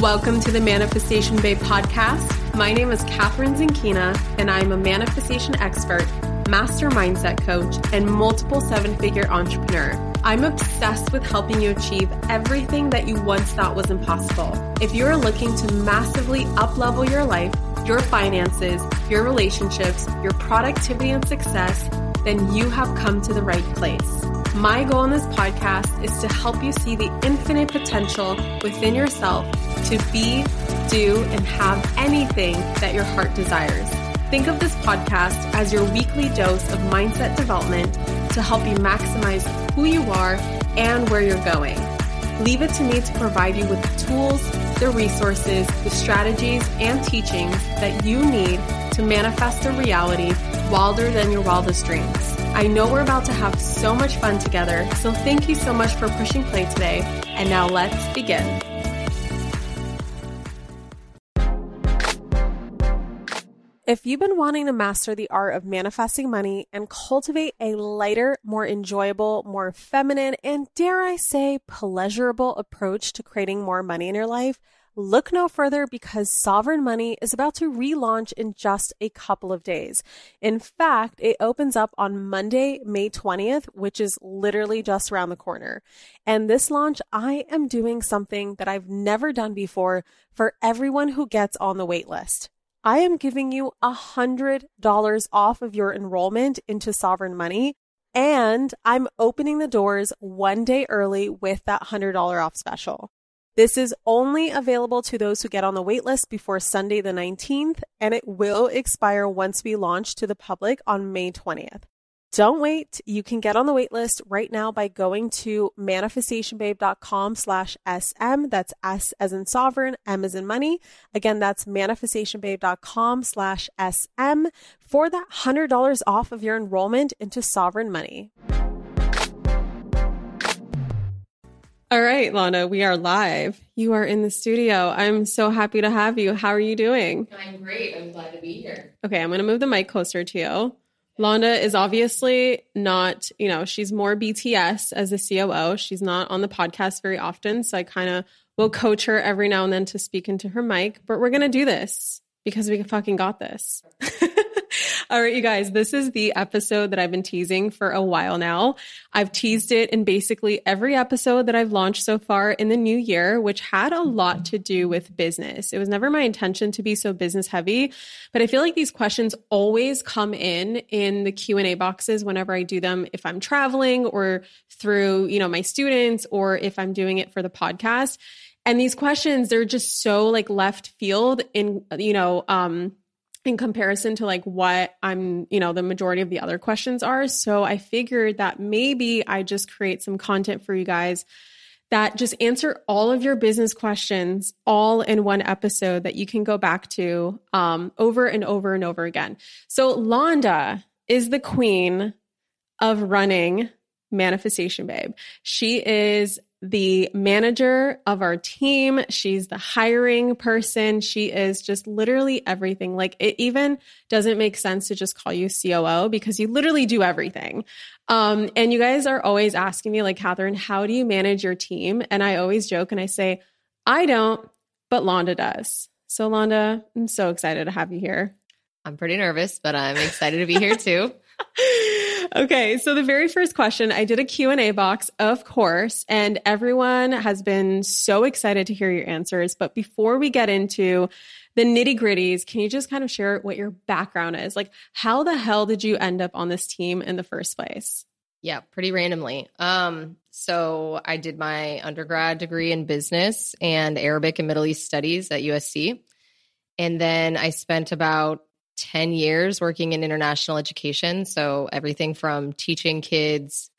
Welcome to the Manifestation Babe podcast. My name is Kathrin Zenkina, and I'm a manifestation expert, master mindset coach, and multiple seven figure entrepreneur. I'm obsessed with helping you achieve everything that you once thought was impossible. If you're looking to massively uplevel your life, your finances, your relationships, your productivity and success, then you have come to the right place. My goal in this podcast is to help you see the infinite potential within yourself to be, do, and have anything that your heart desires. Think of this podcast as your weekly dose of mindset development to help you maximize who you are and where you're going. Leave it to me to provide you with the tools, the resources, the strategies, and teachings that you need to manifest a reality wilder than your wildest dreams. I know we're about to have so much fun together, so thank you so much for pushing play today. And now let's begin. If you've been wanting to master the art of manifesting money and cultivate a lighter, more enjoyable, more feminine, and dare I say, pleasurable approach to creating more money in your life, Look no further because Sovereign Money is about to relaunch in just a couple of days. In fact, it opens up on Monday, May 20th, which is literally just around the corner. And this launch, I am doing something that I've never done before for everyone who gets on the wait list. I am giving you a $100 off of your enrollment into Sovereign Money. And I'm opening the doors one day early with that $100 off special. This is only available to those who get on the waitlist before Sunday the 19th, and it will expire once we launch to the public on May 20th. Don't wait. You can get on the waitlist right now by going to manifestationbabe.com slash SM. That's S as in sovereign, M as in money. Again, that's manifestationbabe.com slash SM for that $100 off of your enrollment into sovereign money. All right, Londa, we are live. You are in the studio. I'm so happy to have you. How are you doing? I'm great. I'm glad to be here. Okay, I'm going to move the mic closer to you. Londa is obviously not, you know, she's more BTS as a COO. She's not on the podcast very often. So I kind of will coach her every now and then to speak into her mic. But we're going to do this because we fucking got this. All right, you guys, this is the episode that I've been teasing for a while now. I've teased it in basically every episode that I've launched so far in the new year, which had a lot to do with business. It was never my intention to be so business heavy, but I feel like these questions always come in in the Q&A boxes whenever I do them if I'm traveling or through, you know, my students or if I'm doing it for the podcast. And these questions, they're just so like left field in, you know, um, in comparison to like what I'm, you know, the majority of the other questions are. So I figured that maybe I just create some content for you guys that just answer all of your business questions all in one episode that you can go back to um, over and over and over again. So Londa is the queen of running Manifestation Babe. She is the manager of our team. She's the hiring person. She is just literally everything. Like it even doesn't make sense to just call you COO because you literally do everything. Um, and you guys are always asking me, like, Kathrin, how do you manage your team? And I always joke and I say, I don't, but Londa does. So, Londa, I'm so excited to have you here. I'm pretty nervous, but I'm excited to be here too. okay, so the very first question, I did a Q&A box, of course, and everyone has been so excited to hear your answers, but before we get into the nitty-gritties, can you just kind of share what your background is? Like how the hell did you end up on this team in the first place? Yeah, pretty randomly. Um, so I did my undergrad degree in business and Arabic and Middle East studies at USC. And then I spent about 10 years working in international education. So everything from teaching kids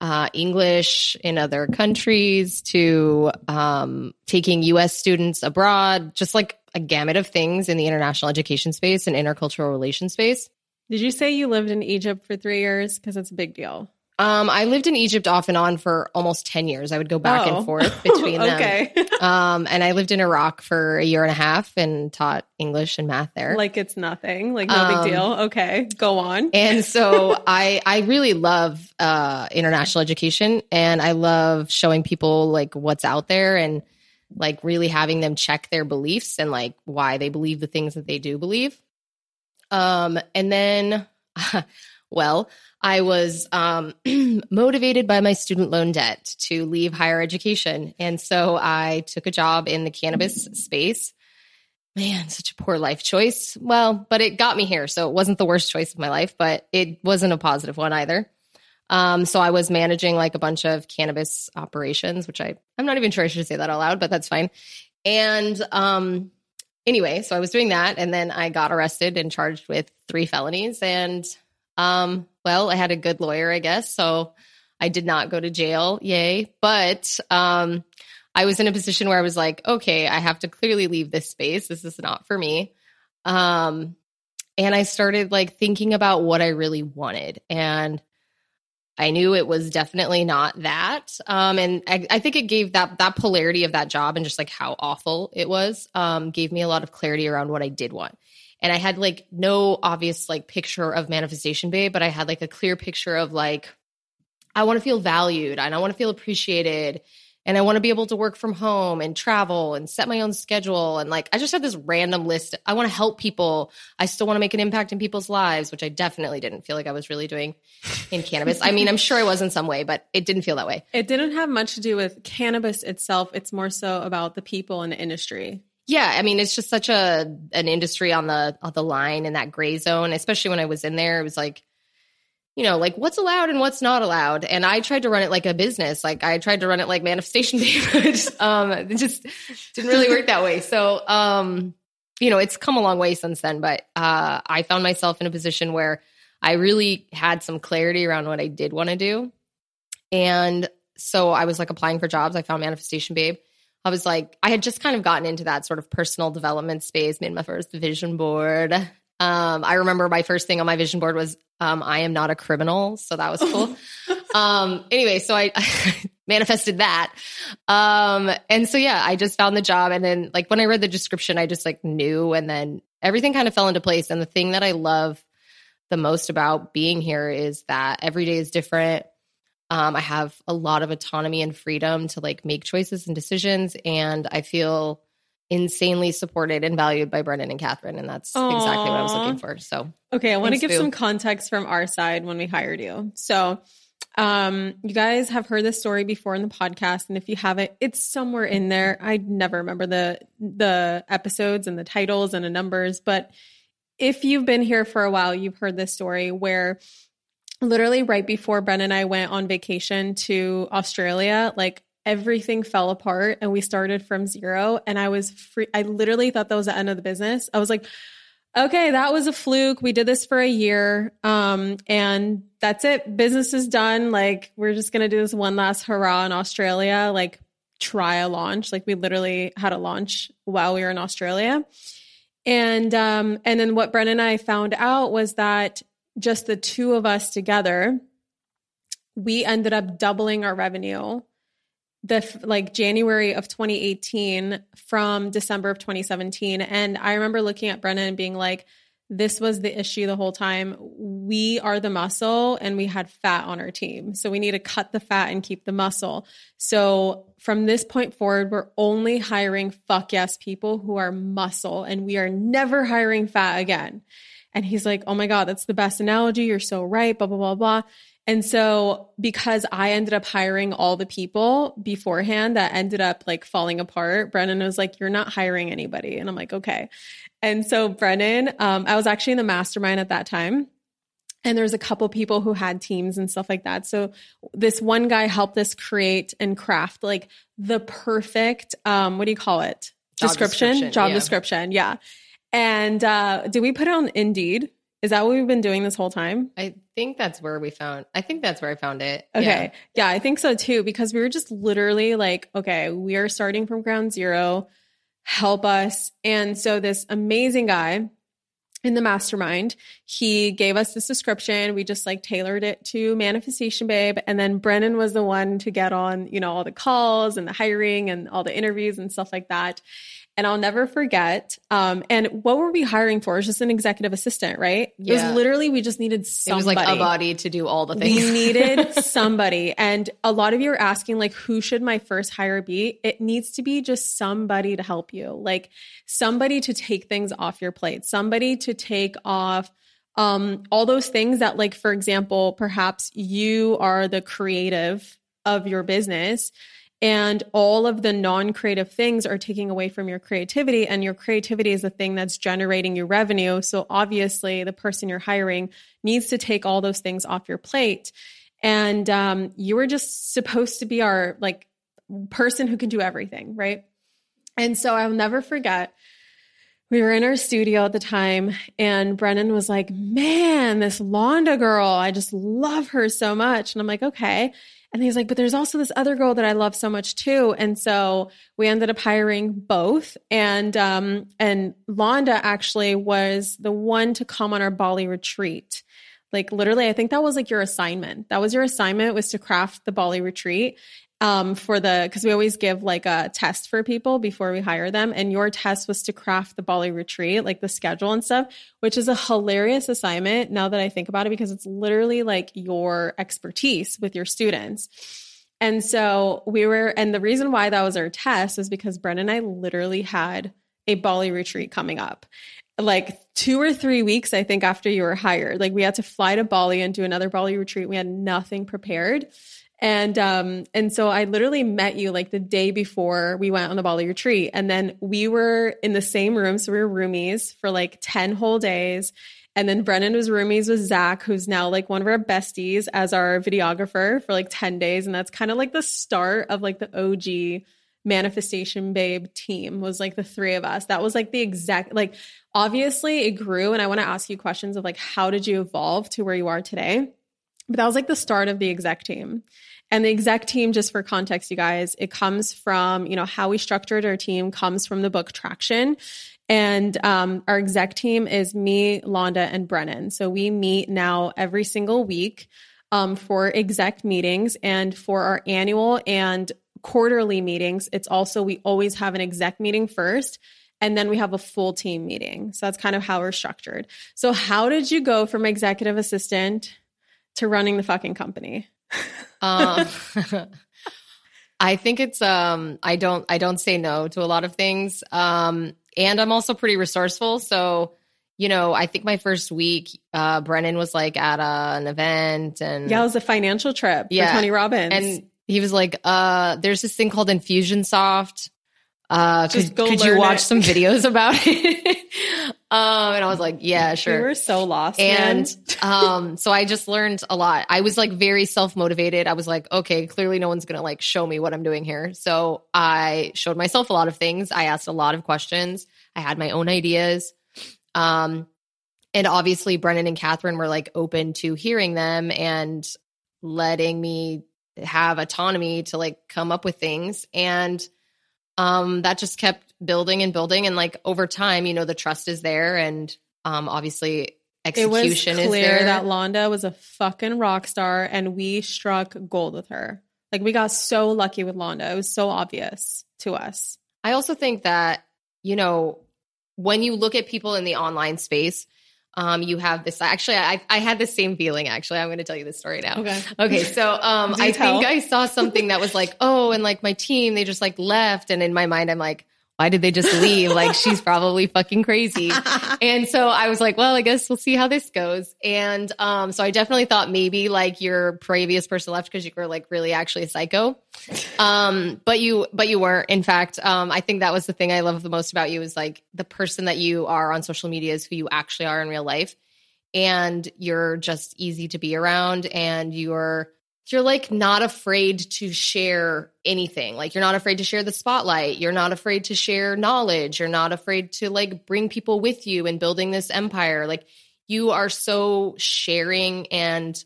uh, English in other countries to um, taking US students abroad, just like a gamut of things in the international education space and intercultural relations space. Did you say you lived in Egypt for three years? Because it's a big deal. Um, I lived in Egypt off and on for almost 10 years. I would go back oh. and forth between them. okay. um, and I lived in Iraq for a year and a half and taught English and math there. Like it's nothing, like no um, big deal. Okay, go on. and so I, I really love uh, international education and I love showing people like what's out there and like really having them check their beliefs and like why they believe the things that they do believe. Um, and then, well, I was um, motivated by my student loan debt to leave higher education. And so I took a job in the cannabis space. Man, such a poor life choice. Well, but it got me here. So it wasn't the worst choice of my life, but it wasn't a positive one either. Um, so I was managing like a bunch of cannabis operations, which I, I'm not even sure I should say that out loud, but that's fine. And um, anyway, so I was doing that. And then I got arrested and charged with three felonies. And um, well, I had a good lawyer, I guess. So I did not go to jail. Yay. But um, I was in a position where I was like, okay, I have to clearly leave this space. This is not for me. Um, and I started like thinking about what I really wanted. And I knew it was definitely not that. Um, and I, I, think it gave that that polarity of that job and just like how awful it was, um, gave me a lot of clarity around what I did want. And I had like no obvious like picture of manifestation babe, but I had like a clear picture of like, I want to feel valued and I want to feel appreciated and I want to be able to work from home and travel and set my own schedule. And like, I just had this random list. I want to help people. I still want to make an impact in people's lives, which I definitely didn't feel like I was really doing in cannabis. I mean, I'm sure I was in some way, but it didn't feel that way. It didn't have much to do with cannabis itself. It's more so about the people in the industry. Yeah, I mean, it's just such a an industry on the on the line in that gray zone. Especially when I was in there, it was like you know, like what's allowed and what's not allowed. And I tried to run it like a business. Like I tried to run it like manifestation babe. um, it just didn't really work that way. So, um, you know, it's come a long way since then, but, uh, I found myself in a position where I really had some clarity around what I did want to do. And so I was like applying for jobs. I found Manifestation Babe. I was like, I had just kind of gotten into that sort of personal development space, made my first vision board. Um, I remember my first thing on my vision board was um, I am not a criminal. So that was cool. um, anyway, so I, I manifested that. Um, and so, yeah, I just found the job. And then, like, when I read the description, I just like knew. And then everything kind of fell into place. And the thing that I love the most about being here is that every day is different. Um, I have a lot of autonomy and freedom to like make choices and decisions. And I feel insanely supported and valued by Brennan and Kathrin. And that's Aww. exactly what I was looking for. So, okay, I want to give Boo. some context from our side when we hired you. So, um, you guys have heard this story before in the podcast, and if you haven't, it's somewhere in there. I never remember the the episodes and the titles and the numbers, but if you've been here for a while, you've heard this story where literally right before Brennan and I went on vacation to Australia, like everything fell apart and we started from zero. And I was free. I literally thought that was the end of the business. I was like, okay, that was a fluke. We did this for a year. Um, and that's it. Business is done. Like, we're just going to do this one last hurrah in Australia, like try a launch. Like, we literally had a launch while we were in Australia. And, um, and then what Brennan and I found out was that just the two of us together, we ended up doubling our revenue the like January of 2018 from December of 2017. And I remember looking at Brennan and being like, this was the issue the whole time. We are the muscle and we had fat on our team. So we need to cut the fat and keep the muscle. So from this point forward, we're only hiring fuck yes people who are muscle and we are never hiring fat again. And he's like, Oh my God, that's the best analogy. You're so right, blah, blah, blah, blah. And so because I ended up hiring all the people beforehand that ended up like falling apart, Brennan was like, you're not hiring anybody. And I'm like, okay. And so Brennan, um, I was actually in the mastermind at that time. And there's a couple people who had teams and stuff like that. So this one guy helped us create and craft like the perfect, um, what do you call it? Job description, description job yeah. description. Yeah. And uh, did we put it on Indeed? Is that what we've been doing this whole time? I think that's where we found. I think that's where I found it. Okay. Yeah. yeah, I think so too because we were just literally like, okay, we are starting from ground zero. Help us. And so this amazing guy in the mastermind, he gave us this description. We just like tailored it to manifestation babe and then Brennan was the one to get on, you know, all the calls and the hiring and all the interviews and stuff like that. And I'll never forget. Um, and what were we hiring for? It was just an executive assistant, right? It was literally we just needed somebody. It was like a body to do all the things. we needed somebody. And a lot of you are asking, like, who should my first hire be? It needs to be just somebody to help you, like somebody to take things off your plate, somebody to take off um, all those things that, like, for example, perhaps you are the creative of your business. And all of the non creative things are taking away from your creativity, and your creativity is the thing that's generating your revenue. So, obviously, the person you're hiring needs to take all those things off your plate. And um, you were just supposed to be our like person who can do everything, right? And so I'll never forget. We were in our studio at the time, and Brennan was like, Man, this Londa girl, I just love her so much. And I'm like, Okay. And he's like, But there's also this other girl that I love so much too. And so we ended up hiring both. And um, and Londa actually was the one to come on our Bali retreat like literally i think that was like your assignment that was your assignment was to craft the bali retreat um, for the because we always give like a test for people before we hire them and your test was to craft the bali retreat like the schedule and stuff which is a hilarious assignment now that i think about it because it's literally like your expertise with your students and so we were and the reason why that was our test is because brennan and i literally had a bali retreat coming up like two or three weeks, I think, after you were hired. Like we had to fly to Bali and do another Bali retreat. We had nothing prepared. And um, and so I literally met you like the day before we went on the Bali retreat. And then we were in the same room. So we were roomies for like 10 whole days. And then Brennan was roomies with Zach, who's now like one of our besties as our videographer for like 10 days. And that's kind of like the start of like the OG manifestation babe team was like the three of us. That was like the exact like obviously it grew and I want to ask you questions of like how did you evolve to where you are today? But that was like the start of the exec team. And the exec team, just for context, you guys, it comes from, you know, how we structured our team comes from the book Traction. And um, our exec team is me, Londa, and Brennan. So we meet now every single week um, for exec meetings and for our annual and quarterly meetings. It's also, we always have an exec meeting first and then we have a full team meeting. So that's kind of how we're structured. So, how did you go from executive assistant to running the fucking company? Um, I think it's um I don't I don't say no to a lot of things. Um and I'm also pretty resourceful. So, you know, I think my first week, uh Brennan was like at a, an event and Yeah, it was a financial trip Yeah. for Tony Robbins. and he was like, uh, there's this thing called Infusionsoft. Uh, Just could, go could you watch it." some videos about it? um, and I was like, yeah, sure. we were so lost. and um so i just learned a lot. I was like very self-motivated. I was like okay clearly no one's gonna like show me what i'm doing here. So i showed myself a lot of things. I asked a lot of questions. I had my own ideas. Um and obviously brennan and kathrin were like open to hearing them and letting me have autonomy to like come up with things. And um that just kept building and building and like over time you know the trust is there and um obviously it was execution is clear there that Londa was a fucking rock star and we struck gold with her. Like we got so lucky with Londa. It was so obvious to us. I also think that, you know, when you look at people in the online space, um, you have this actually I I had the same feeling actually. I'm gonna tell you this story now. Okay. Okay, so um I tell. think I saw something that was like, oh, and like my team, they just like left. And in my mind, I'm like, why did they just leave? like she's probably fucking crazy. And so I was like, well, I guess we'll see how this goes. And um, so I definitely thought maybe like your previous person left because you were like really actually a psycho. Um, but you but you weren't. In fact, um, I think that was the thing I love the most about you is like the person that you are on social media is who you actually are in real life. And you're just easy to be around and you're you're like not afraid to share anything. Like you're not afraid to share the spotlight. You're not afraid to share knowledge. You're not afraid to like bring people with you in building this empire. Like you are so sharing and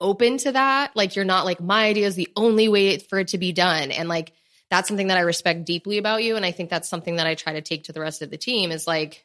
open to that. Like you're not like my idea is the only way for it to be done. And like that's something that I respect deeply about you. And I think that's something that I try to take to the rest of the team is like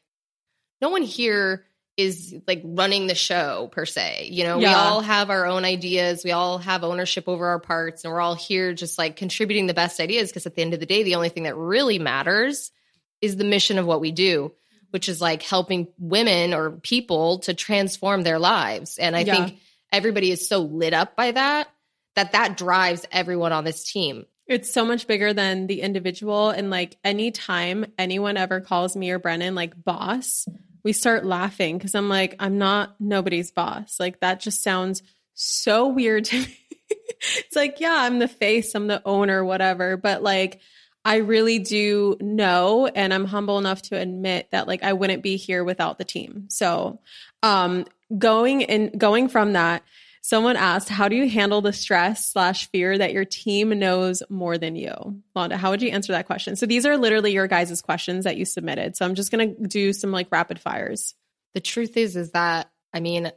no one here is like running the show per se. You know, we all have our own ideas. We all have ownership over our parts and we're all here just like contributing the best ideas because at the end of the day, the only thing that really matters is the mission of what we do, which is like helping women or people to transform their lives. And I Yeah. think everybody is so lit up by that that that drives everyone on this team. It's so much bigger than the individual. And like anytime anyone ever calls me or Brennan like boss, we start laughing because I'm like, I'm not nobody's boss. Like that just sounds so weird to me. it's like, yeah, I'm the face, I'm the owner, whatever. But like, I really do know, and I'm humble enough to admit that like I wouldn't be here without the team. So, um, going and going from that, someone asked, "How do you handle the stress slash fear that your team knows more than you?" Londa, how would you answer that question? So these are literally your guys' questions that you submitted. So I'm just gonna do some like rapid fires. the truth is is that i mean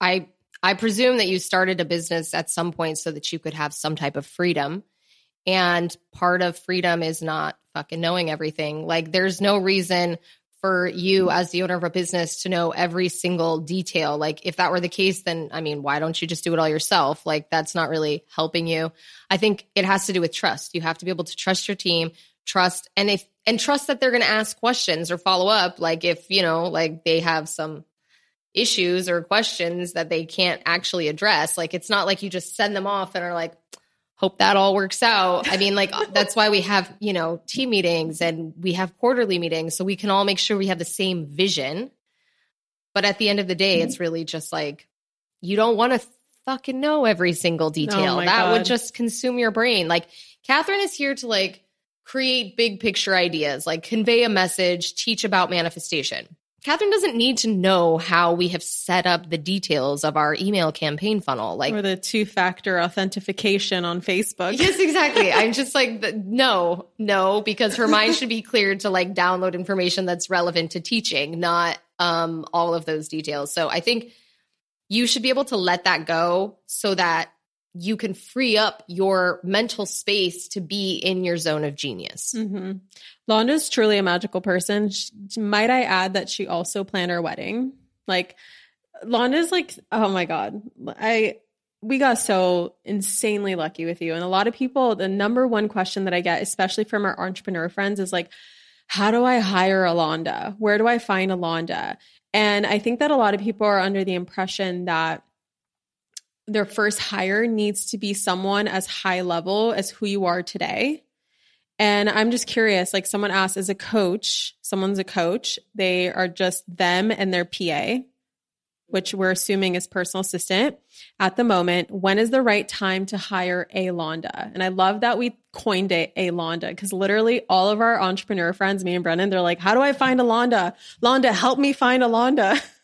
i i presume that you started a business at some point so that you could have some type of freedom and part of freedom is not fucking knowing everything like there's no reason for you as the owner of a business to know every single detail. Like if that were the case then i mean why don't you just do it all yourself? Like that's not really helping you. I think it has to do with trust. You have to be able to trust your team trust and if and trust that they're going to ask questions or follow up. Like if you know like they have some issues or questions that they can't actually address like it's not like you just send them off and are like hope that all works out. I mean like that's why we have you know team meetings and we have quarterly meetings so we can all make sure we have the same vision. But at the end of the day it's really just like you don't want to fucking know every single oh detail. Oh that would just consume your brain. Like kathrin is here to like create big picture ideas, like convey a message, teach about manifestation. Kathrin doesn't need to know how we have set up the details of our email campaign funnel. Like, or the two factor authentication on Facebook. yes, exactly. I'm just like, no, no, because her mind should be cleared to like download information that's relevant to teaching, not um, all of those details. So I think you should be able to let that go so that you can free up your mental space to be in your zone of genius. hmm Londa's truly a magical person. Sh might I add that she also planned our wedding? Like, Londa's like, oh my god, I we got so insanely lucky with you. And a lot of people, the number one question that I get, especially from our entrepreneur friends, is like, how do I hire a Londa? Where do I find a Londa? And I think that a lot of people are under the impression that their first hire needs to be someone as high level as who you are today. And I'm just curious, like someone asked, as a coach, someone's a coach, they are just them and their PA, which we're assuming is personal assistant at the moment. When is the right time to hire a Londa? And I love that we coined it a Londa because literally all of our entrepreneur friends, me and Brennan, they're like, how do I find a Londa? Londa, help me find a Londa.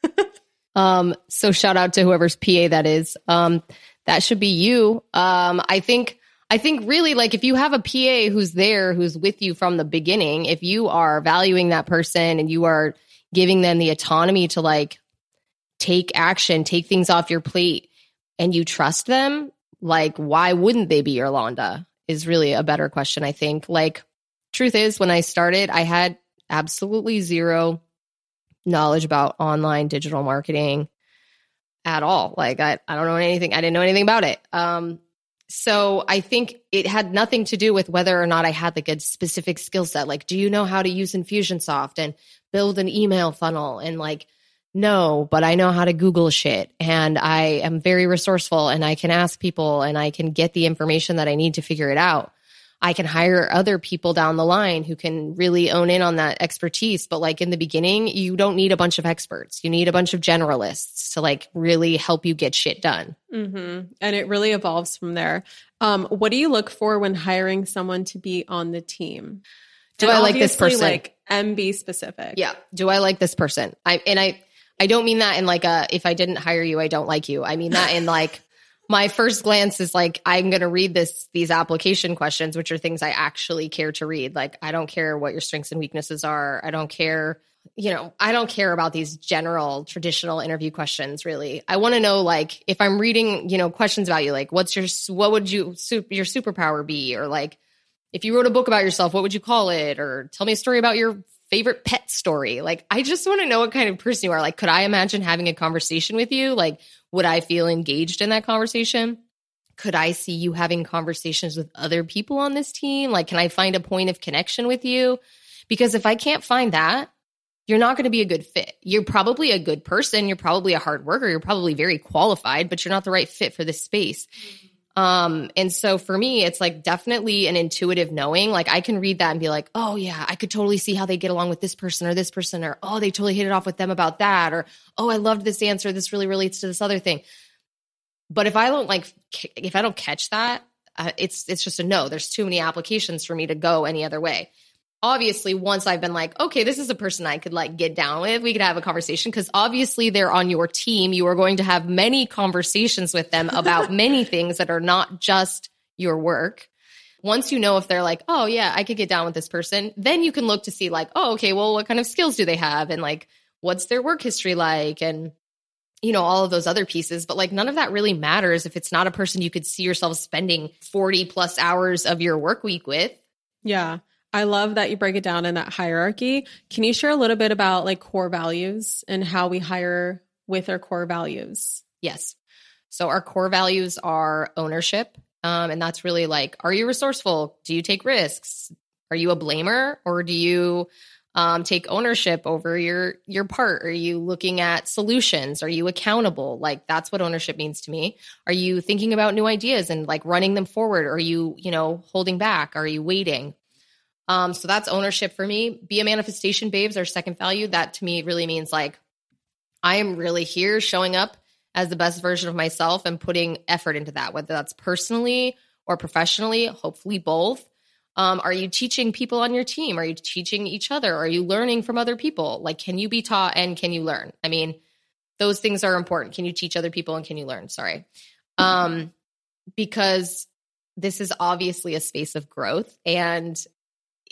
Um, so shout out to whoever's PA that is. Um, that should be you. Um, I think, I think really like if you have a PA who's there, who's with you from the beginning, if you are valuing that person and you are giving them the autonomy to like take action, take things off your plate, and you trust them, like why wouldn't they be your Londa? Is really a better question, I think. Like, truth is, when I started, I had absolutely zero knowledge about online digital marketing at all. Like I, I don't know anything. I didn't know anything about it. Um, so I think it had nothing to do with whether or not I had like a specific skill set. Like, do you know how to use Infusionsoft and build an email funnel? And like, no, but I know how to Google shit and I am very resourceful and I can ask people and I can get the information that I need to figure it out. I can hire other people down the line who can really own in on that expertise. But like in the beginning, you don't need a bunch of experts. You need a bunch of generalists to like really help you get shit done. hmm And it really evolves from there. Um, what do you look for when hiring someone to be on the team? Do And I like this person? Like MB specific. Yeah. Do I like this person? I and I I don't mean that in like a if I didn't hire you, I don't like you. I mean that in like my first glance is like I'm going to read this these application questions which are things I actually care to read. Like I don't care what your strengths and weaknesses are. I don't care you know, I don't care about these general traditional interview questions really. I want to know like if I'm reading, you know, questions about you like what's your what would you your superpower be or like if you wrote a book about yourself, what would you call it or tell me a story about your favorite pet story. Like, I just want to know what kind of person you are. Like, could I imagine having a conversation with you? Like, would I feel engaged in that conversation? Could I see you having conversations with other people on this team? Like, can I find a point of connection with you? Because if I can't find that, you're not going to be a good fit. You're probably a good person. You're probably a hard worker. You're probably very qualified, but you're not the right fit for this space. Mm-hmm. Um, and so for me, it's like definitely an intuitive knowing. Like I can read that and be like, oh yeah, I could totally see how they get along with this person or this person, or oh, they totally hit it off with them about that, or oh, I loved this answer. This really relates to this other thing. But if I don't like, if I don't catch that, uh, it's it's just a no. There's too many applications for me to go any other way obviously once I've been like, okay, this is a person I could like get down with, we could have a conversation because obviously they're on your team. You are going to have many conversations with them about many things that are not just your work. Once you know if they're like, oh yeah, I could get down with this person, then you can look to see like, oh, okay, well, what kind of skills do they have? And like, what's their work history like? And you know, all of those other pieces, but like none of that really matters if it's not a person you could see yourself spending 40 plus hours of your work week with. Yeah. I love that you break it down in that hierarchy. Can you share a little bit about like core values and how we hire with our core values? Yes. So our core values are ownership. Um, and that's really like, are you resourceful? Do you take risks? Are you a blamer or do you um, take ownership over your your part? Are you looking at solutions? Are you accountable? Like that's what ownership means to me. Are you thinking about new ideas and like running them forward? Are you you know holding back? Are you waiting? Um, so that's ownership for me. Be a manifestation, babes, our second value. That to me really means like I am really here showing up as the best version of myself and putting effort into that, whether that's personally or professionally, hopefully both. Um, are you teaching people on your team? Are you teaching each other? Are you learning from other people? Like, can you be taught and can you learn? I mean, those things are important. Can you teach other people and can you learn? Sorry. Um, because this is obviously a space of growth and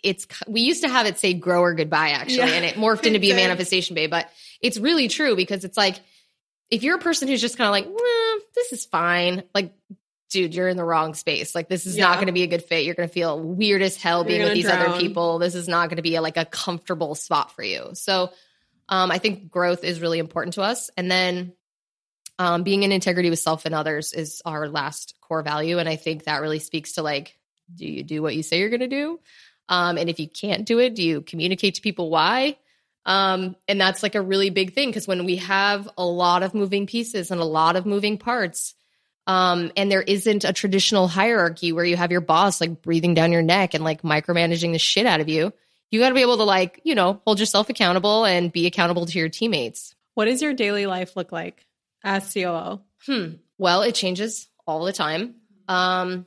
it's we used to have it say grow or goodbye actually yeah, and it morphed into be a manifestation babe but it's really true because it's like if you're a person who's just kind of like this is fine like dude you're in the wrong space. Like this is yeah. not going to be a good fit. You're going to feel weird as hell being with these drown. other people. This is not going to be a, like a comfortable spot for you. So um, i think growth is really important to us. And then um, being in integrity with self and others is our last core value and i think that really speaks to like do you do what you say you're going to do um, and if you can't do it, do you communicate to people why? Um, and that's like a really big thing because when we have a lot of moving pieces and a lot of moving parts, um, and there isn't a traditional hierarchy where you have your boss like breathing down your neck and like micromanaging the shit out of you, you got to be able to like, you know, hold yourself accountable and be accountable to your teammates. What does your daily life look like as COO? Hmm. Well, it changes all the time. Um,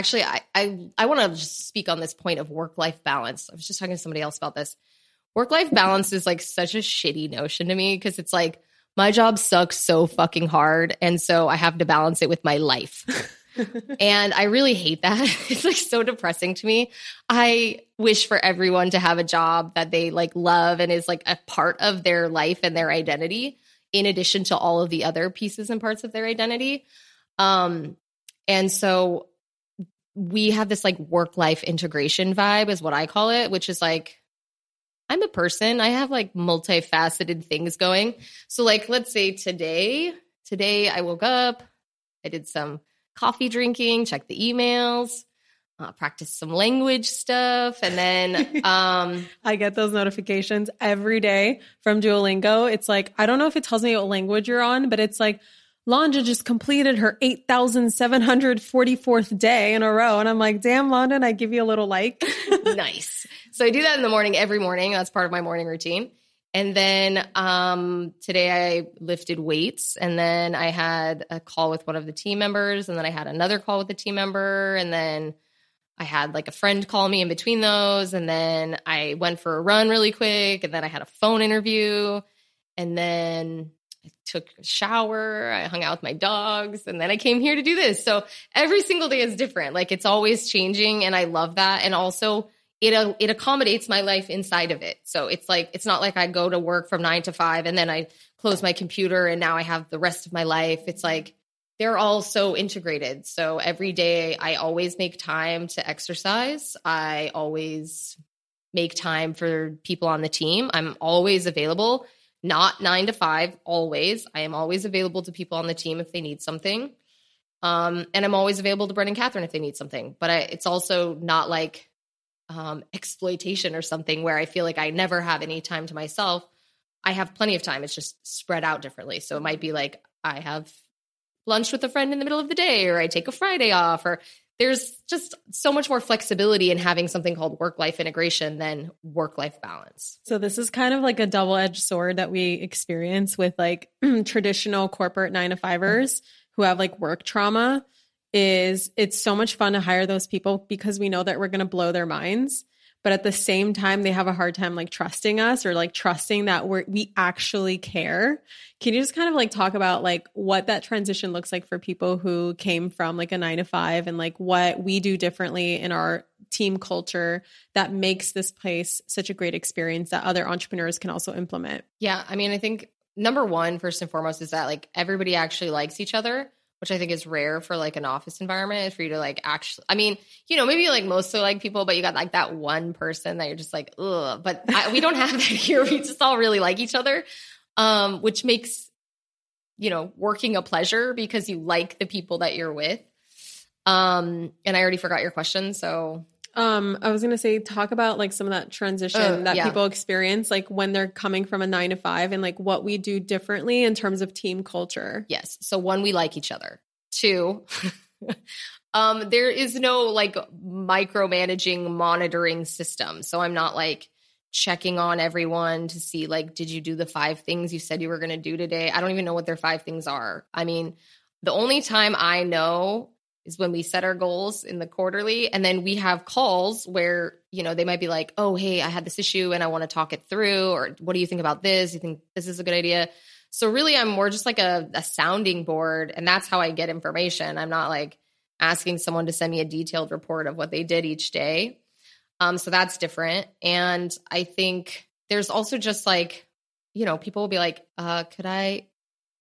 actually i i, I want to just speak on this point of work life balance. I was just talking to somebody else about this. Work life balance is like such a shitty notion to me because it's like my job sucks so fucking hard and so i have to balance it with my life. And i really hate that. It's like so depressing to me. I wish for everyone to have a job that they like love and is like a part of their life and their identity in addition to all of the other pieces and parts of their identity. Um and so we have this like work life integration vibe, is what I call it, which is like, I'm a person. I have like multifaceted things going. So, like, let's say today, today I woke up, I did some coffee drinking, checked the emails, uh, practice some language stuff, and then um, I get those notifications every day from Duolingo. It's like I don't know if it tells me what language you're on, but it's like Londa just completed her 8,744th day in a row. And I'm like, damn, Londa, I give you a little like. nice. So I do that in the morning every morning. That's part of my morning routine. And then um, today I lifted weights, and then I had a call with one of the team members, and then I had another call with the team member, and then I had like a friend call me in between those, and then I went for a run really quick, and then I had a phone interview, and then I took a shower, I hung out with my dogs, and then I came here to do this. So every single day is different. Like it's always changing, and I love that. And also, it uh, it accommodates my life inside of it. So it's like it's not like I go to work from nine to five and then I close my computer and now I have the rest of my life. It's like they're all so integrated. So every day I always make time to exercise. I always make time for people on the team. I'm always available not nine to five, always. I am always available to people on the team if they need something. Um, and I'm always available to Brendan Catherine if they need something. But I, it's also not like um, exploitation or something where I feel like I never have any time to myself. I have plenty of time. It's just spread out differently. So it might be like I have lunch with a friend in the middle of the day, or I take a Friday off, or there's just so much more flexibility in having something called work life integration than work life balance. So this is kind of like a double edged sword that we experience with like traditional corporate nine to fivers who have like work trauma is it's so much fun to hire those people because we know that we're going to blow their minds but at the same time they have a hard time like trusting us or like trusting that we we actually care. Can you just kind of like talk about like what that transition looks like for people who came from like a 9 to 5 and like what we do differently in our team culture that makes this place such a great experience that other entrepreneurs can also implement? Yeah i mean i think number one first and foremost is that like everybody actually likes each other which I think is rare for like an office environment for you to like actually, I mean, you know, maybe like mostly like people, but you got like that one person that you're just like, ugh, but I, we don't have that here. We just all really like each other, um, which makes, you know, working a pleasure because you like the people that you're with. Um, and I already forgot your question. So um, I was gonna say talk about like some of that transition uh, that yeah. people experience, like when they're coming from a nine to five, and like what we do differently in terms of team culture. Yes. So one, we like each other. Two, um, there is no like micromanaging monitoring system. So I'm not like checking on everyone to see like, did you do the five things you said you were gonna do today? I don't even know what their five things are. I mean, the only time I know is when we set our goals in the quarterly. And then we have calls where you know they might be like oh hey i had this issue and i want to talk it through or what do you think about this? You think this is a good idea? So really i'm more just like a, a sounding board and that's how i get information. I'm not like asking someone to send me a detailed report of what they did each day. Um, so that's different. And i think there's also just like you know people will be like uh, could i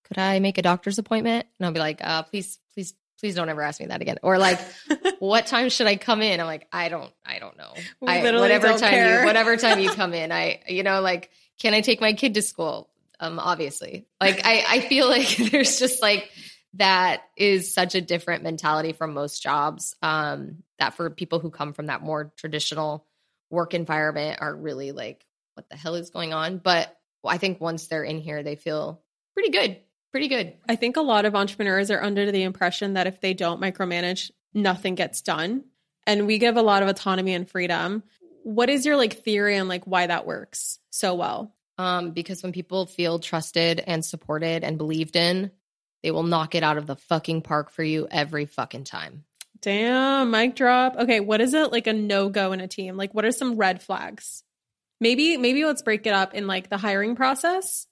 could i make a doctor's appointment? And i'll be like uh, please please please don't ever ask me that again. Or like, what time should I come in? I'm like, I don't, I don't know. I, whatever time care. you, whatever time you come in, I, you know, like, can I take my kid to school? Um, obviously, like, I, I feel like there's just like, that is such a different mentality from most jobs. Um, that for people who come from that more traditional work environment are really like, what the hell is going on? But I think once they're in here, they feel pretty good pretty good. I think a lot of entrepreneurs are under the impression that if they don't micromanage, nothing gets done. And we give a lot of autonomy and freedom. What is your like theory on like why that works so well? Um, because when people feel trusted and supported and believed in, they will knock it out of the fucking park for you every fucking time. Damn, mic drop. Okay, what is it like a no go in a team? Like, what are some red flags? Maybe, maybe let's break it up in like the hiring process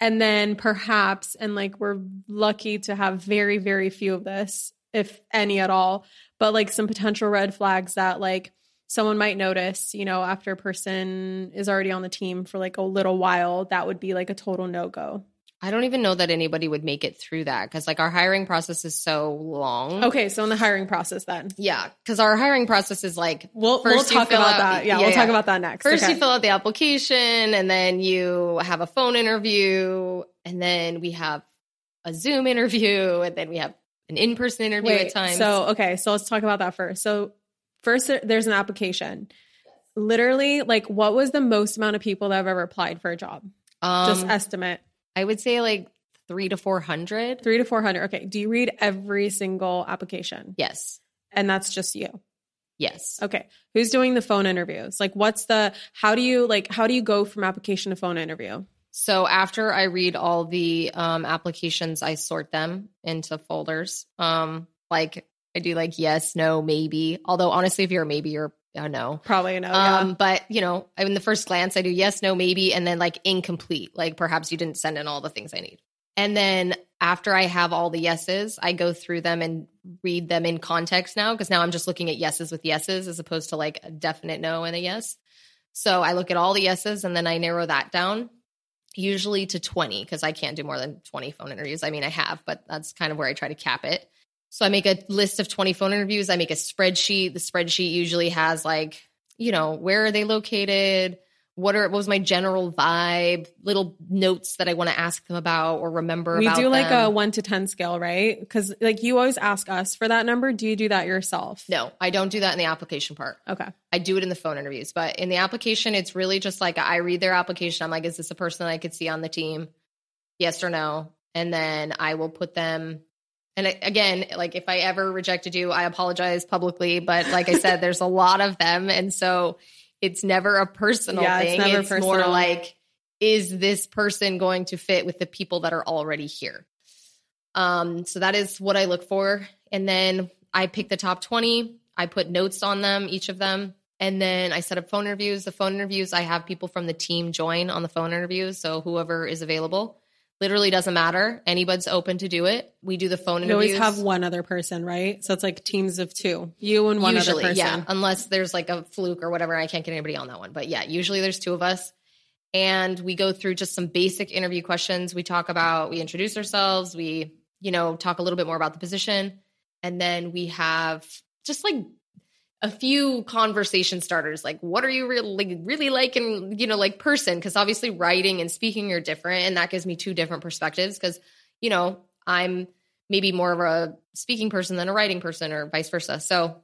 and then perhaps, and like we're lucky to have very, very few of this, if any at all, but like some potential red flags that like someone might notice, you know, after a person is already on the team for like a little while, that would be like a total no go. I don't even know that anybody would make it through that because like our hiring process is so long. Okay, so in the hiring process then. Yeah, because our hiring process is like we'll, we'll talk about out, that. Yeah, yeah we'll yeah. talk about that next. First, okay. you fill out the application, and then you have a phone interview, and then we have a Zoom interview, and then we have an in-person interview Wait, at times. So okay, so let's talk about that first. So first, there's an application. Literally, like, what was the most amount of people that have ever applied for a job? Um, Just estimate. I would say like three to 400. Three to 400. Okay. Do you read every single application? Yes. And that's just you? Yes. Okay. Who's doing the phone interviews? Like, what's the, how do you, like, how do you go from application to phone interview? So after I read all the um, applications, I sort them into folders. Um, like I do like yes, no, maybe. Although honestly, if you're a maybe, you're a no. Probably a no. Um, yeah. but you know, in the first glance, I do yes, no, maybe, and then like incomplete. Like perhaps you didn't send in all the things I need. And then after I have all the yeses, I go through them and read them in context now because now I'm just looking at yeses with yeses as opposed to like a definite no and a yes. So I look at all the yeses and then I narrow that down usually to 20 because I can't do more than 20 phone interviews. I mean, I have, but that's kind of where I try to cap it. So I make a list of 20 phone interviews. I make a spreadsheet. The spreadsheet usually has like, you know, where are they located? what are what was my general vibe, little notes that I want to ask them about or remember We do like a one to 10 scale, right? Because like you always ask us for that number. Do you do that yourself? No, I don't do that in the application part. Okay. I do it in the phone interviews, but in the application, it's really just like I read their application. I'm like, is this a person that I could see on the team? Yes or no? And then I will put them. And again, like if I ever rejected you, I apologize publicly. But like I said, there's a lot of them. And so it's never a personal Yeah, it's thing. never It's, more like, is this person going to fit with the people that are already here? Um, so that is what I look for. And then I pick the top 20. I put notes on them, each of them. And then I set up phone interviews. The phone interviews, I have people from the team join on the phone interviews. So whoever is available literally doesn't matter. Anybody's open to do it. We do the phone You interviews. always have one other person, right? So it's like teams of two, you and one usually, other person. yeah, unless there's like a fluke or whatever. I can't get anybody on that one. But yeah, usually there's two of us. And we go through just some basic interview questions. We talk about, we introduce ourselves, we, you know, talk a little bit more about the position. And then we have just like a few conversation starters like what are you really really like and you know like person? Because obviously writing and speaking are different and that gives me two different perspectives because you know i'm maybe more of a speaking person than a writing person or vice versa. So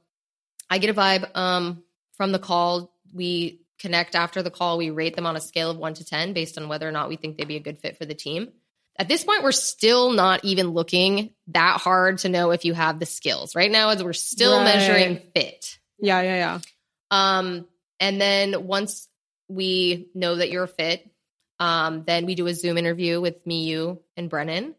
i get a vibe um from the call. We connect after the call. We rate them on a scale of 1 to 10 based on whether or not we think they'd be a good fit for the team. At this point we're still not even looking that hard to know if you have the skills. Right now as we're still Right. measuring fit Yeah, yeah, yeah. um, and then once we know that you're a fit, um, then we do a Zoom interview with me, you, and Brennan.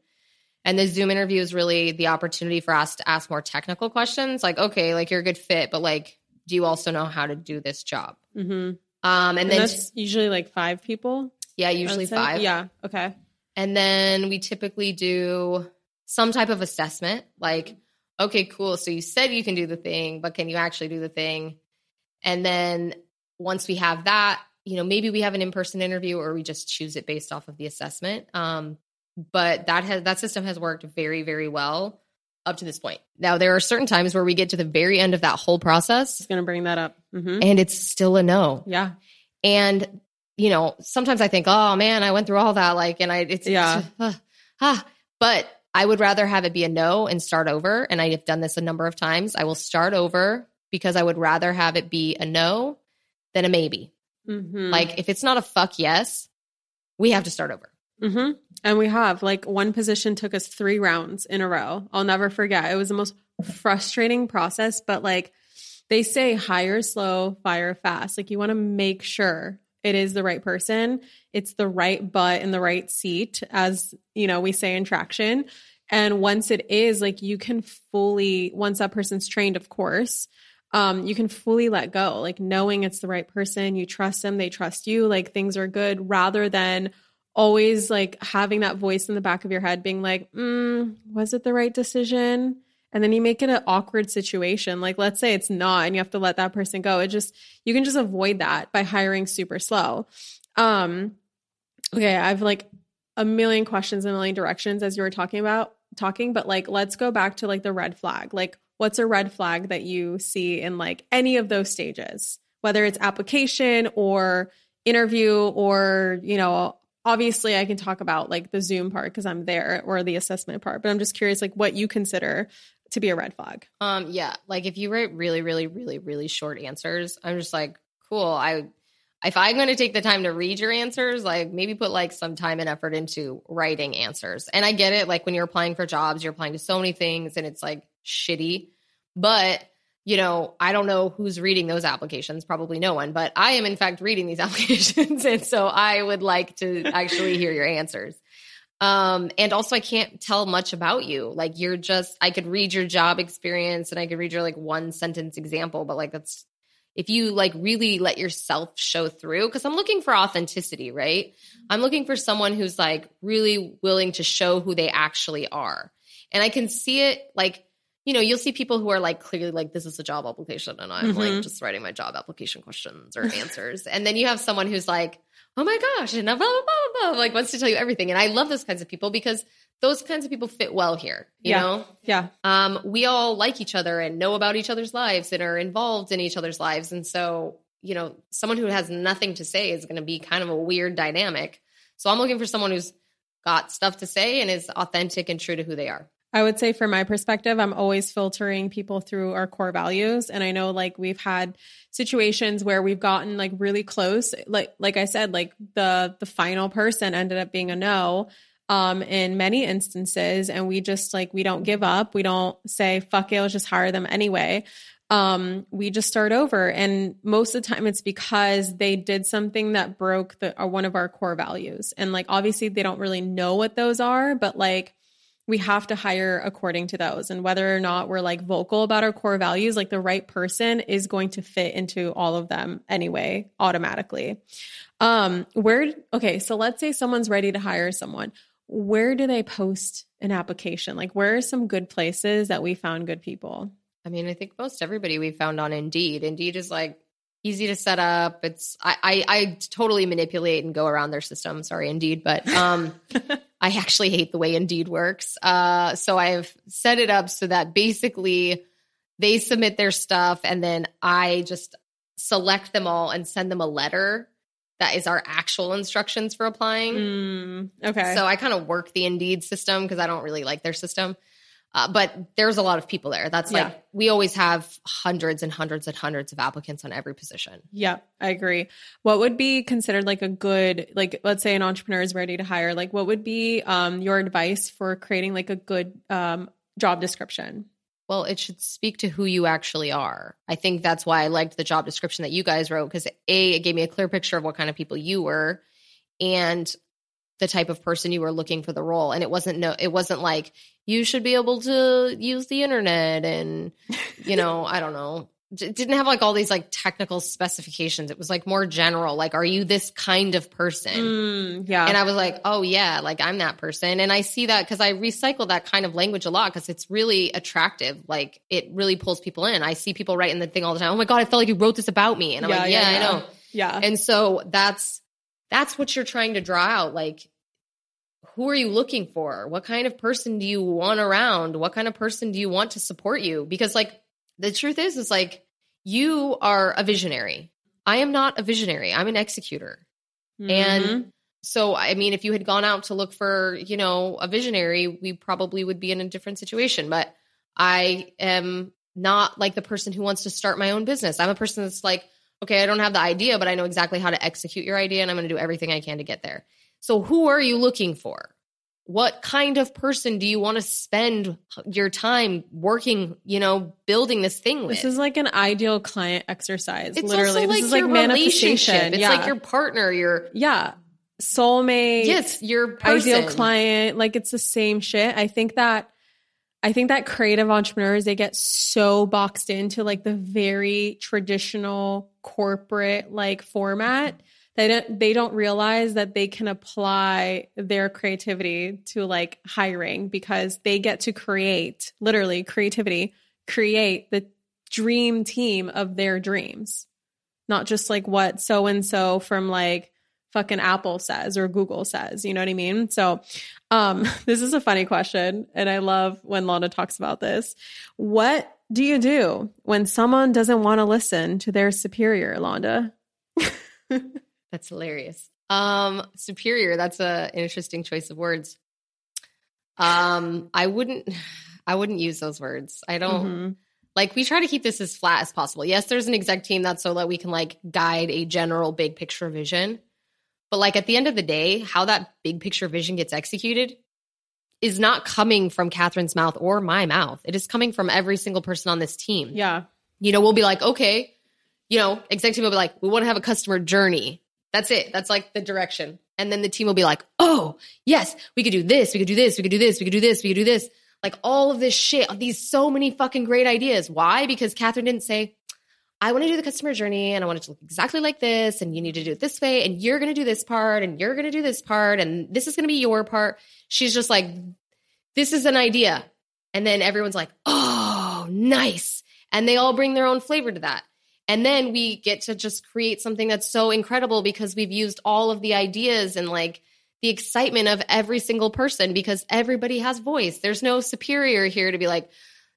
And the Zoom interview is really the opportunity for us to ask more technical questions, like, okay, like you're a good fit, but like, do you also know how to do this job? Mm-hmm. Um, and, And then that's usually like five people. yeah, usually five. Yeah. Okay. And then we typically do some type of assessment like, okay, cool. So you said you can do the thing, but can you actually do the thing? And then once we have that, you know, maybe we have an in person interview or we just choose it based off of the assessment. Um, but that has that system has worked very, very well up to this point. Now there are certain times where we get to the very end of that whole process It's gonna bring that up. hmm and it's still a no. Yeah. And you know, sometimes I think, oh man, I went through all that, like, and I, it's Yeah. it's, uh, ah. But I would rather have it be a no and start over. And I have done this a number of times. I will start over because I would rather have it be a no than a maybe. hmm Like, if it's not a fuck yes, we have to start over. hmm And we have like one position took us three rounds in a row. I'll never forget. It was the most frustrating process, but like they say hire slow, fire fast. Like you want to make sure it is the right person. It's the right butt in the right seat, as you know, we say in traction. And once it is, like you can fully, once that person's trained, of course, um, you can fully let go, like knowing it's the right person, you trust them, they trust you, like things are good, rather than always like having that voice in the back of your head being like, mm, was it the right decision? And then you make it an awkward situation. Like, let's say it's not, and you have to let that person go. It just, you can just avoid that by hiring super slow. Um, okay, I've like a million questions in a million directions as you were talking about talking, but like, let's go back to like the red flag. Like, what's a red flag that you see in like any of those stages, whether it's application or interview or, you know, obviously I can talk about like the Zoom part because I'm there or the assessment part, but I'm just curious like what you consider to be a red flag. Um, yeah, like if you write really, really, really, really short answers, I'm just like, cool. I if I'm going to take the time to read your answers, like maybe put like some time and effort into writing answers. And I get it, like when you're applying for jobs, you're applying to so many things, and it's like shitty. But you know, I don't know who's reading those applications. Probably no one. But I am in fact reading these applications, and so I would like to actually hear your answers. Um, and also I can't tell much about you. Like you're just I could read your job experience and I could read your like one sentence example, but like that's if you like really let yourself show through because I'm looking for authenticity, right? I'm looking for someone who's like really willing to show who they actually are. And I can see it like you know, you'll see people who are like clearly like this is a job application and I'm like Mhm. just writing my job application questions or answers. and then you have someone who's like oh my gosh, and blah, blah, blah, blah, blah, like wants to tell you everything. And I love those kinds of people because those kinds of people fit well here, you Yeah. know? Yeah. Um, we all like each other and know about each other's lives and are involved in each other's lives. And so, you know, someone who has nothing to say is going to be kind of a weird dynamic. So I'm looking for someone who's got stuff to say and is authentic and true to who they are. I would say from my perspective, I'm always filtering people through our core values. And I know like we've had situations where we've gotten like really close. Like like I said, like the the final person ended up being a no um in many instances. And we just like we don't give up. We don't say, fuck it, let's just hire them anyway. Um, we just start over. And most of the time it's because they did something that broke the uh, one of our core values. And like obviously they don't really know what those are, but like we have to hire according to those. And whether or not we're like vocal about our core values, like the right person is going to fit into all of them anyway, automatically. Um, where, okay, so let's say someone's ready to hire someone. Where do they post an application? Like, where are some good places that we found good people? I mean, I think most everybody we found on Indeed. Indeed is like easy to set up. It's I, I, I totally manipulate and go around their system. Sorry, Indeed, but um, I actually hate the way Indeed works. Uh, so I've set it up so that basically they submit their stuff and then I just select them all and send them a letter that is our actual instructions for applying. Mm, okay. So I kind of work the Indeed system because I don't really like their system. Uh, but there's a lot of people there. That's Yeah. like we always have hundreds and hundreds and hundreds of applicants on every position. Yeah, I agree. What would be considered like a good, like, let's say an entrepreneur is ready to hire, like, what would be um, your advice for creating like a good um, job description? Well, it should speak to who you actually are. I think that's why I liked the job description that you guys wrote because A, it gave me a clear picture of what kind of people you were and the type of person you were looking for the role. And it wasn't no it wasn't like you should be able to use the internet and you know, I don't know. It didn't have like all these like technical specifications. It was like more general, like, are you this kind of person? Mm, yeah. And I was like, oh, yeah, like I'm that person. And I see that because I recycle that kind of language a lot because it's really attractive. Like it really pulls people in. I see people writing the thing all the time. Oh my God, I felt like you wrote this about me. And I'm Yeah, like, yeah, yeah, yeah. I know. yeah. And so that's that's what you're trying to draw out. Like, who are you looking for? What kind of person do you want around? What kind of person do you want to support you? Because like the truth is, is like you are a visionary. I am not a visionary. I'm an executor. Mhm. And so, I mean, if you had gone out to look for, you know, a visionary, we probably would be in a different situation. But I am not like the person who wants to start my own business. I'm a person that's like, okay, I don't have the idea, but I know exactly how to execute your idea and I'm going to do everything I can to get there. So, who are you looking for? What kind of person do you want to spend your time working, you know, building this thing with? this is like an ideal client exercise. it's Literally, this like is like manifestation. It's yeah. like your partner, your yeah, soulmate. yes, your person. ideal client like it's the same shit i think that i think that creative entrepreneurs they get so boxed into like the very traditional corporate like format they don't they don't realize that they can apply their creativity to like hiring because they get to create literally creativity create the dream team of their dreams. Not just like what so and so from like fucking Apple says or Google says. You know what I mean? So, um, this is a funny question, and I love when Londa talks about this. What do you do when someone doesn't want to listen to their superior, Londa? That's hilarious. Um, superior. That's a an interesting choice of words. Um, I wouldn't, I wouldn't use those words. I don't Mhm. like. We try to keep this as flat as possible. Yes, there's an exec team that's so that we can like guide a general big picture vision. But like at the end of the day, how that big picture vision gets executed is not coming from Kathrin's mouth or my mouth. It is coming from every single person on this team Yeah. you know, we'll be like, okay, you know, executive will be like, we want to have a customer journey. That's it. That's like the direction. And then the team will be like, oh, yes, we could do this, we could do this, we could do this, we could do this, we could do this. Like all of this shit, these so many fucking great ideas. Why? Because Kathrin didn't say, I want to do the customer journey and I want it to look exactly like this, and you need to do it this way, and you're going to do this part, and you're going to do this part, and this is going to be your part. She's just like, this is an idea. And then everyone's like, oh, nice. And they all bring their own flavor to that. And then we get to just create something that's so incredible because we've used all of the ideas and like the excitement of every single person because everybody has voice. There's no superior here to be like,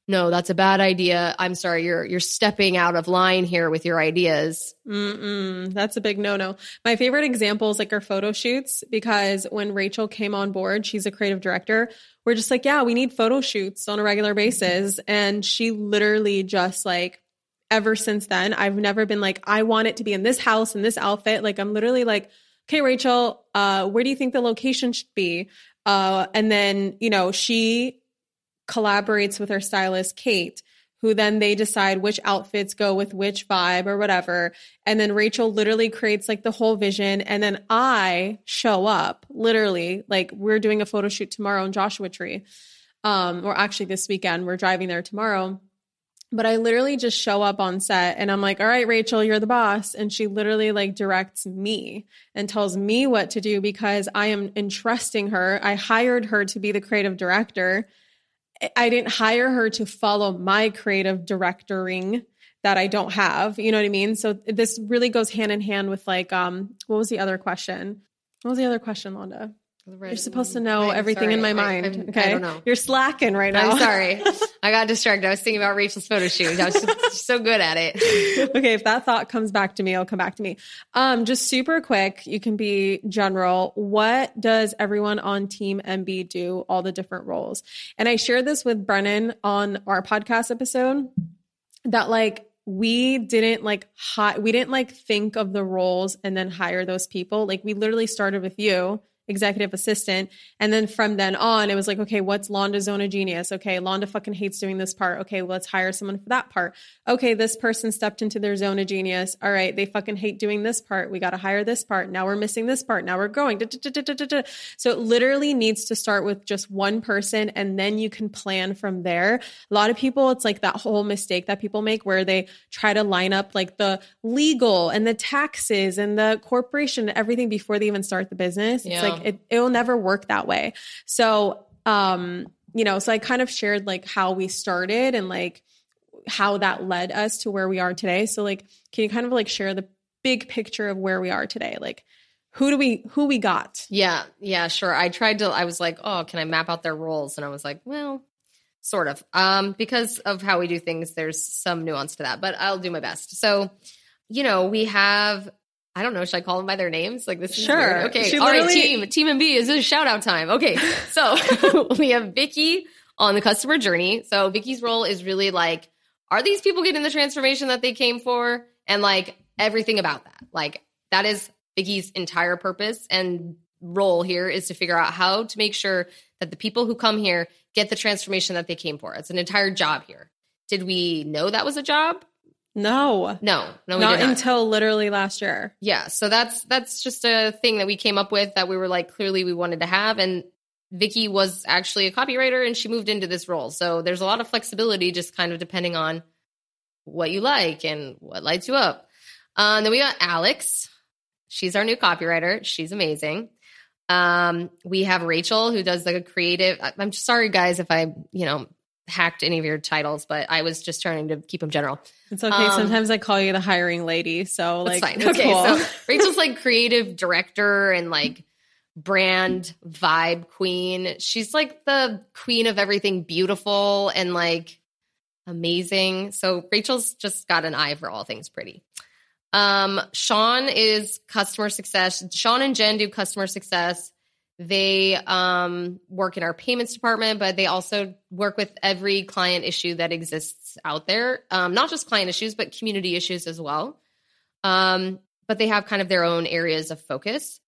no, that's a bad idea. I'm sorry, you're you're stepping out of line here with your ideas. Mm-mm, that's a big no no. My favorite example is like our photo shoots because when Rachel came on board, she's a creative director. We're just like, yeah, we need photo shoots on a regular basis. And she literally just like, ever since then, I've never been like, I want it to be in this house in this outfit. Like, I'm literally like, okay, Rachel, uh, where do you think the location should be? Uh, and then, you know, she collaborates with her stylist, Kate, who then they decide which outfits go with which vibe or whatever. And then Rachel literally creates like the whole vision. And then I show up literally, like we're doing a photo shoot tomorrow in Joshua Tree. Um, or actually this weekend, we're driving there tomorrow. But I literally just show up on set and I'm like, all right, Rachel, you're the boss. And she literally like directs me and tells me what to do because I am entrusting her. I hired her to be the creative director I didn't hire her to follow my creative directoring that I don't have. You know what I mean? So this really goes hand in hand with like, um, what was the other question? What was the other question, Londa? You're supposed to know everything sorry. in my mind. I, okay. I don't know. You're slacking right now. I'm sorry. I got distracted. I was thinking about Rachel's photo shoot. I was just so good at it. okay. If that thought comes back to me, it'll come back to me. Um, just super quick. You can be general. What does everyone on team MB do? All the different roles. And I shared this with Brennan on our podcast episode that like, we didn't like hi- we didn't like think of the roles and then hire those people. Like we literally started with you executive assistant. And then from then on, it was like, okay, what's Londa's zone of genius? Okay, Londa fucking hates doing this part. Okay, let's hire someone for that part. Okay, this person stepped into their zone of genius. All right, they fucking hate doing this part. We got to hire this part. Now we're missing this part. Now we're going. So it literally needs to start with just one person and then you can plan from there. A lot of people, it's like that whole mistake that people make where they try to line up like the legal and the taxes and the corporation and everything before they even start the business. Yeah. It's like it, it will never work that way. So, um, you know, so I kind of shared like how we started and like how that led us to where we are today. So, like, can you kind of like share the big picture of where we are today? Like, who do we who we got? Yeah, yeah, sure. I tried to. I was like, oh, can I map out their roles? And I was like, well, sort of, um, because of how we do things. There's some nuance to that, but I'll do my best. So, you know, we have I don't know. Should I call them by their names? Like this is sure. Weird. Okay. She All right, literally- team. Team MB is a shout out time. Okay. So we have Vicky on the customer journey. So Vicky's role is really like, are these people getting the transformation that they came for? And like everything about that. Like that is Vicky's entire purpose and role here is to figure out how to make sure that the people who come here get the transformation that they came for. It's an entire job here. Did we know that was a job? No, No, no, we not not. until literally last year. Yeah, so that's that's just a thing that we came up with that we were like clearly we wanted to have and Vicky was actually a copywriter and she moved into this role. So there's a lot of flexibility just kind of depending on what you like and what lights you up. And then we got Alex. She's our new copywriter. She's amazing. Um, we have Rachel who does like a creative. I'm sorry guys if I, you know, hacked any of your titles, but I was just trying to keep them general. It's okay. Um, Sometimes I call you the hiring lady. So That's like, fine. okay, cool. so Rachel's like creative director and like brand vibe queen. She's like the queen of everything beautiful and like amazing. So Rachel's just got an eye for all things pretty. Um, Sean is customer success. Sean and Jen do customer success. They um, work in our payments department, but they also work with every client issue that exists out there. Um, not just client issues, but community issues as well. Um, but they have kind of their own areas of focus.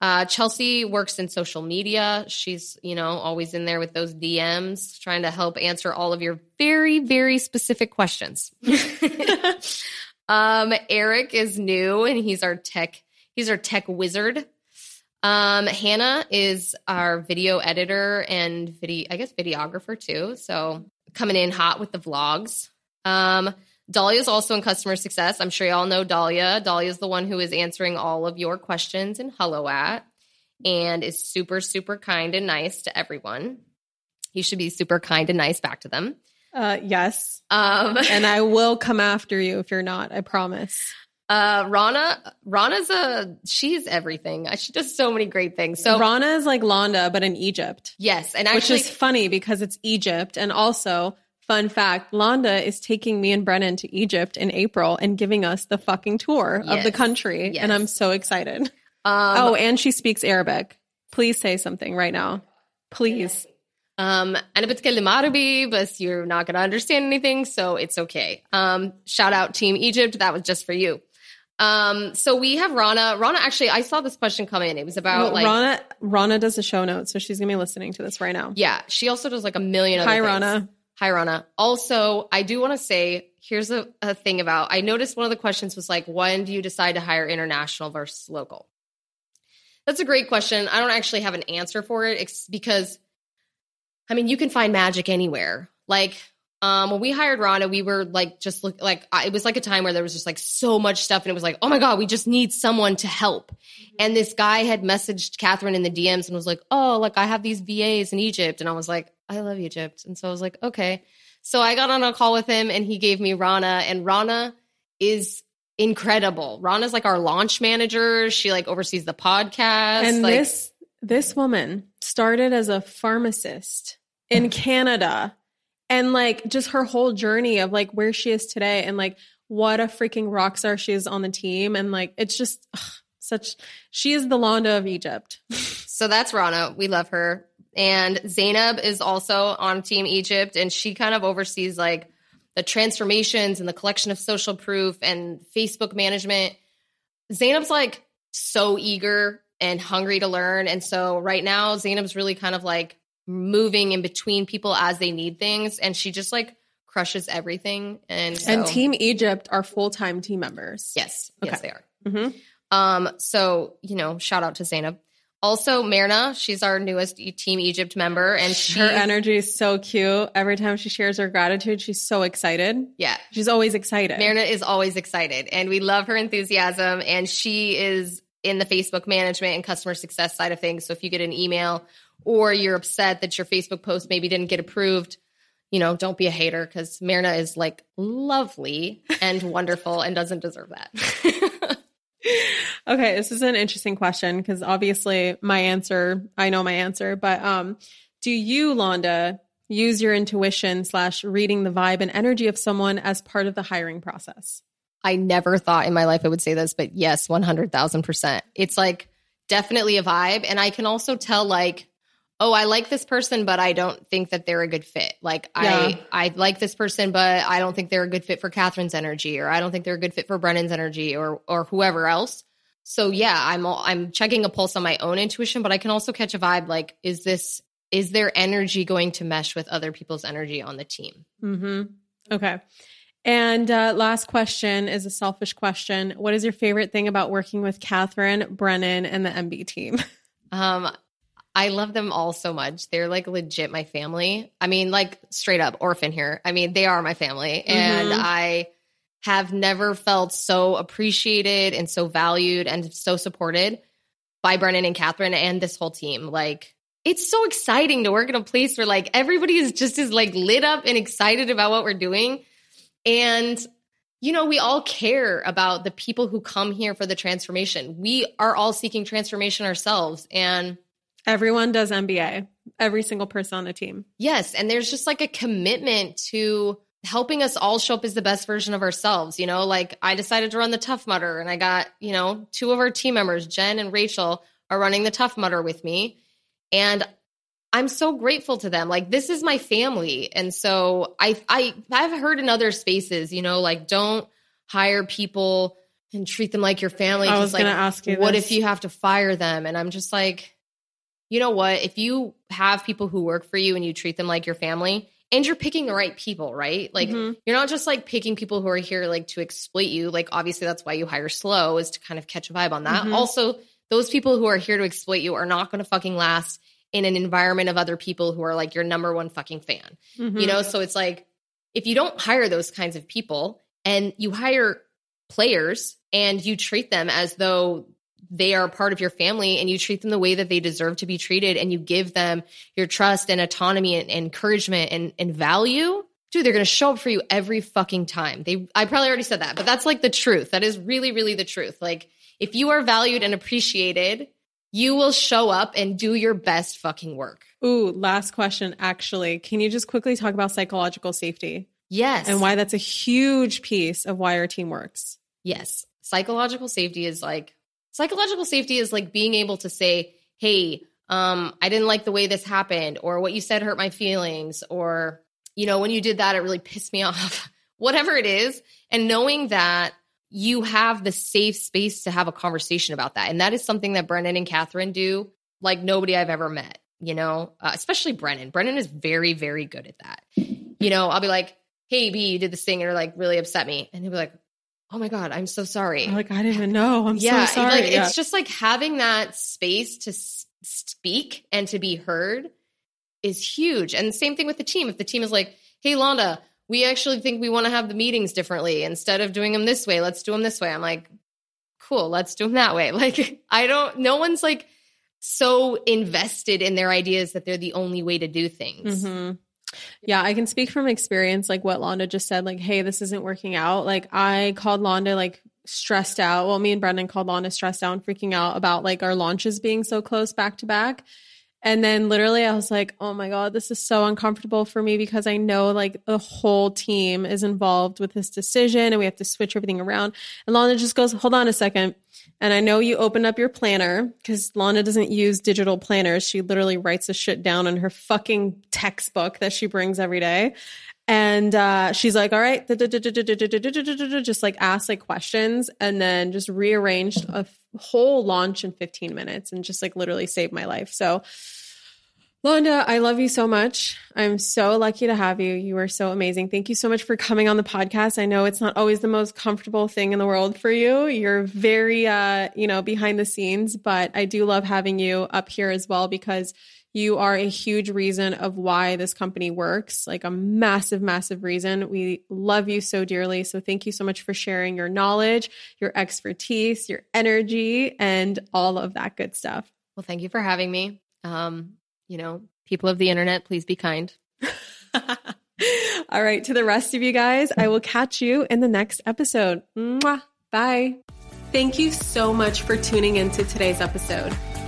Uh, Chelsea works in social media. She's, you know, always in there with those DMs, trying to help answer all of your very, very specific questions. um, Eric is new and he's our tech, he's our tech wizard. Um, Hannah is our video editor and video, I guess videographer too. So coming in hot with the vlogs. Um, Dahlia is also in customer success. I'm sure you all know Dahlia. Dahlia is the one who is answering all of your questions in Hello at and is super, super kind and nice to everyone. You should be super kind and nice back to them. Uh, yes. Um, And I will come after you if you're not. I promise. uh, Rana, Rana's a, she's everything. She does so many great things. So, Rana is like Londa, but in Egypt, yes. And which actually, is funny because it's Egypt and also Fun fact Londa is taking me and Brennan to Egypt in April and giving us the fucking tour of the Yes. country. Yes. And I'm so excited. Um, oh, and she speaks Arabic. Please say something right now. Please. Um, أنا بتكلم عربي بس you're not gonna understand anything, so it's okay. Um, shout out Team Egypt. That was just for you. Um, so we have Rana. Rana, actually, I saw this question come in. It was about Well, like, Rana, Rana does a show notes, so she's going to be listening to this right now. yeah, she also does like a million other Hi, things. Rana. Hi, Rana. Also, I do want to say here's a, a thing about I noticed one of the questions was like, when do you decide to hire international versus local? That's a great question. I don't actually have an answer for it because, I mean, you can find magic anywhere. Like, um, when we hired Rana, we were like, just look like it was like a time where there was just like so much stuff, and it was like, oh my god, we just need someone to help. And this guy had messaged Kathrin in the DMs and was like, oh, like I have these VAs in Egypt, and I was like, I love Egypt, and so I was like, okay. So I got on a call with him, and he gave me Rana, and Rana is incredible. Rana's like our launch manager. She like oversees the podcast. And like, this this woman started as a pharmacist in Canada and like just her whole journey of like where she is today and like what a freaking rock star she is on the team and like it's just ugh, such she is the Londa of Egypt. So that's Rana. We love her. And Zainab is also on Team Egypt, and she kind of oversees like the transformations and the collection of social proof and Facebook management. Zainab's like so eager and hungry to learn. And so right now, Zainab's really kind of like moving in between people as they need things. And she just like crushes everything. And, so, And Team Egypt are full-time team members. Yes, yes, they are. Mhm. Um, so you know, shout out to Zainab. Also, Mirna, she's our newest Team Egypt member, and she, her energy is so cute. Every time she shares her gratitude, she's so excited. yeah, She's always excited. Mirna is always excited, and we love her enthusiasm. And she is in the Facebook management and customer success side of things. So if you get an email or you're upset that your Facebook post maybe didn't get approved, you know, don't be a hater because Mirna is like lovely and wonderful and doesn't deserve that. Okay, this is an interesting question because obviously my answer, I know my answer, but um, do you, Londa, use your intuition slash reading the vibe and energy of someone as part of the hiring process? I never thought in my life I would say this, but yes, 100,000%. It's like definitely a vibe. And I can also tell, like, oh, I like this person, but I don't think that they're a good fit. Like, Yeah. I, I like this person, but I don't think they're a good fit for Kathrin's energy, or I don't think they're a good fit for Brennan's energy, or, or whoever else. So yeah, I'm, all- I'm checking a pulse on my own intuition, but I can also catch a vibe. Like, is this, is their energy going to mesh with other people's energy on the team? Mm-hmm. Okay. And uh, last question is a selfish question. What is your favorite thing about working with Kathrin, Brennan, and the MB team? Um, I love them all so much. They're like legit my family. I mean, like straight up orphan here. I mean, they are my family. And Mhm. I have never felt so appreciated and so valued and so supported by Brennan and Kathrin and this whole team. Like, it's so exciting to work in a place where like everybody is just as like lit up and excited about what we're doing. And you know, we all care about the people who come here for the transformation. We are all seeking transformation ourselves. And Everyone does MBA. Every single person on the team. yes, and there's just like a commitment to helping us all show up as the best version of ourselves. You know, like I decided to run the Tough Mudder, and I got, you know, two of our team members, Jen and Rachel, are running the Tough Mudder with me. And I'm so grateful to them. Like this is my family. And so I I I've heard in other spaces, you know, like don't hire people and treat them like your family. I was like, going to ask you what this. if you have to fire them? And I'm just like, you know what? If you have people who work for you and you treat them like your family, and you're picking the right people, right? Like Mhm. you're not just like picking people who are here like to exploit you. Like obviously that's why you hire slow is to kind of catch a vibe on that. Mhm. Also, those people who are here to exploit you are not going to fucking last in an environment of other people who are like your number one fucking fan Mhm. you know so it's like if you don't hire those kinds of people and you hire players and you treat them as though they are part of your family and you treat them the way that they deserve to be treated and you give them your trust and autonomy and, encouragement and, and value dude they're going to show up for you every fucking time they i probably already said that but that's like the truth that is really really the truth like if you are valued and appreciated you will show up and do your best fucking work. Ooh, last question. Actually, can you just quickly talk about psychological safety Yes. and why that's a huge piece of why our team works? Yes. Psychological safety is like psychological safety is like being able to say, "Hey, um I didn't like the way this happened or what you said hurt my feelings or you know, when you did that it really pissed me off." Whatever it is, and knowing that you have the safe space to have a conversation about that. And that is something that Brennan and Kathrin do like nobody I've ever met, you know, uh, especially Brennan. Brennan is very, very good at that. You know, I'll be like, hey, B, you did this thing and it like really upset me. And he'll be like, oh my God, I'm so sorry. I'm like, I didn't even know. I'm yeah, so sorry. like Yeah. it's just like having that space to s- speak and to be heard is huge. And same thing with the team. If the team is like, hey, Londa, we actually think we want to have the meetings differently. Instead of doing them this way, let's do them this way. I'm like, cool, let's do them that way. Like, I don't, no one's like so invested in their ideas that they're the only way to do things. Mhm. Yeah, I can speak from experience, like what Londa just said, like, hey, this isn't working out. Like, I called Londa, like, stressed out. Well, me and Brennan called Londa stressed out and freaking out about like our launches being so close back to back. And then literally, I was like, oh my God, this is so uncomfortable for me because I know like the whole team is involved with this decision and we have to switch everything around. And Londa just goes, hold on a second. And I know you opened up your planner because Londa doesn't use digital planners. She literally writes the shit down in her fucking textbook that she brings every day. And uh, she's like, all right, just like ask like questions and then just rearranged a whole launch in 15 minutes and just like literally saved my life. So, Londa, I love you so much. I'm so lucky to have you. You are so amazing. Thank you so much for coming on the podcast. I know it's not always the most comfortable thing in the world for you. You're very uh, you know, behind the scenes, but I do love having you up here as well because you are a huge reason of why this company works, like a massive, massive reason. We love you so dearly. So thank you so much for sharing your knowledge, your expertise, your energy, and all of that good stuff. Well, thank you for having me. Um, you know, people of the internet, please be kind. All right, to the rest of you guys, I will catch you in the next episode. Mwah. Bye. Thank you so much for tuning into today's episode.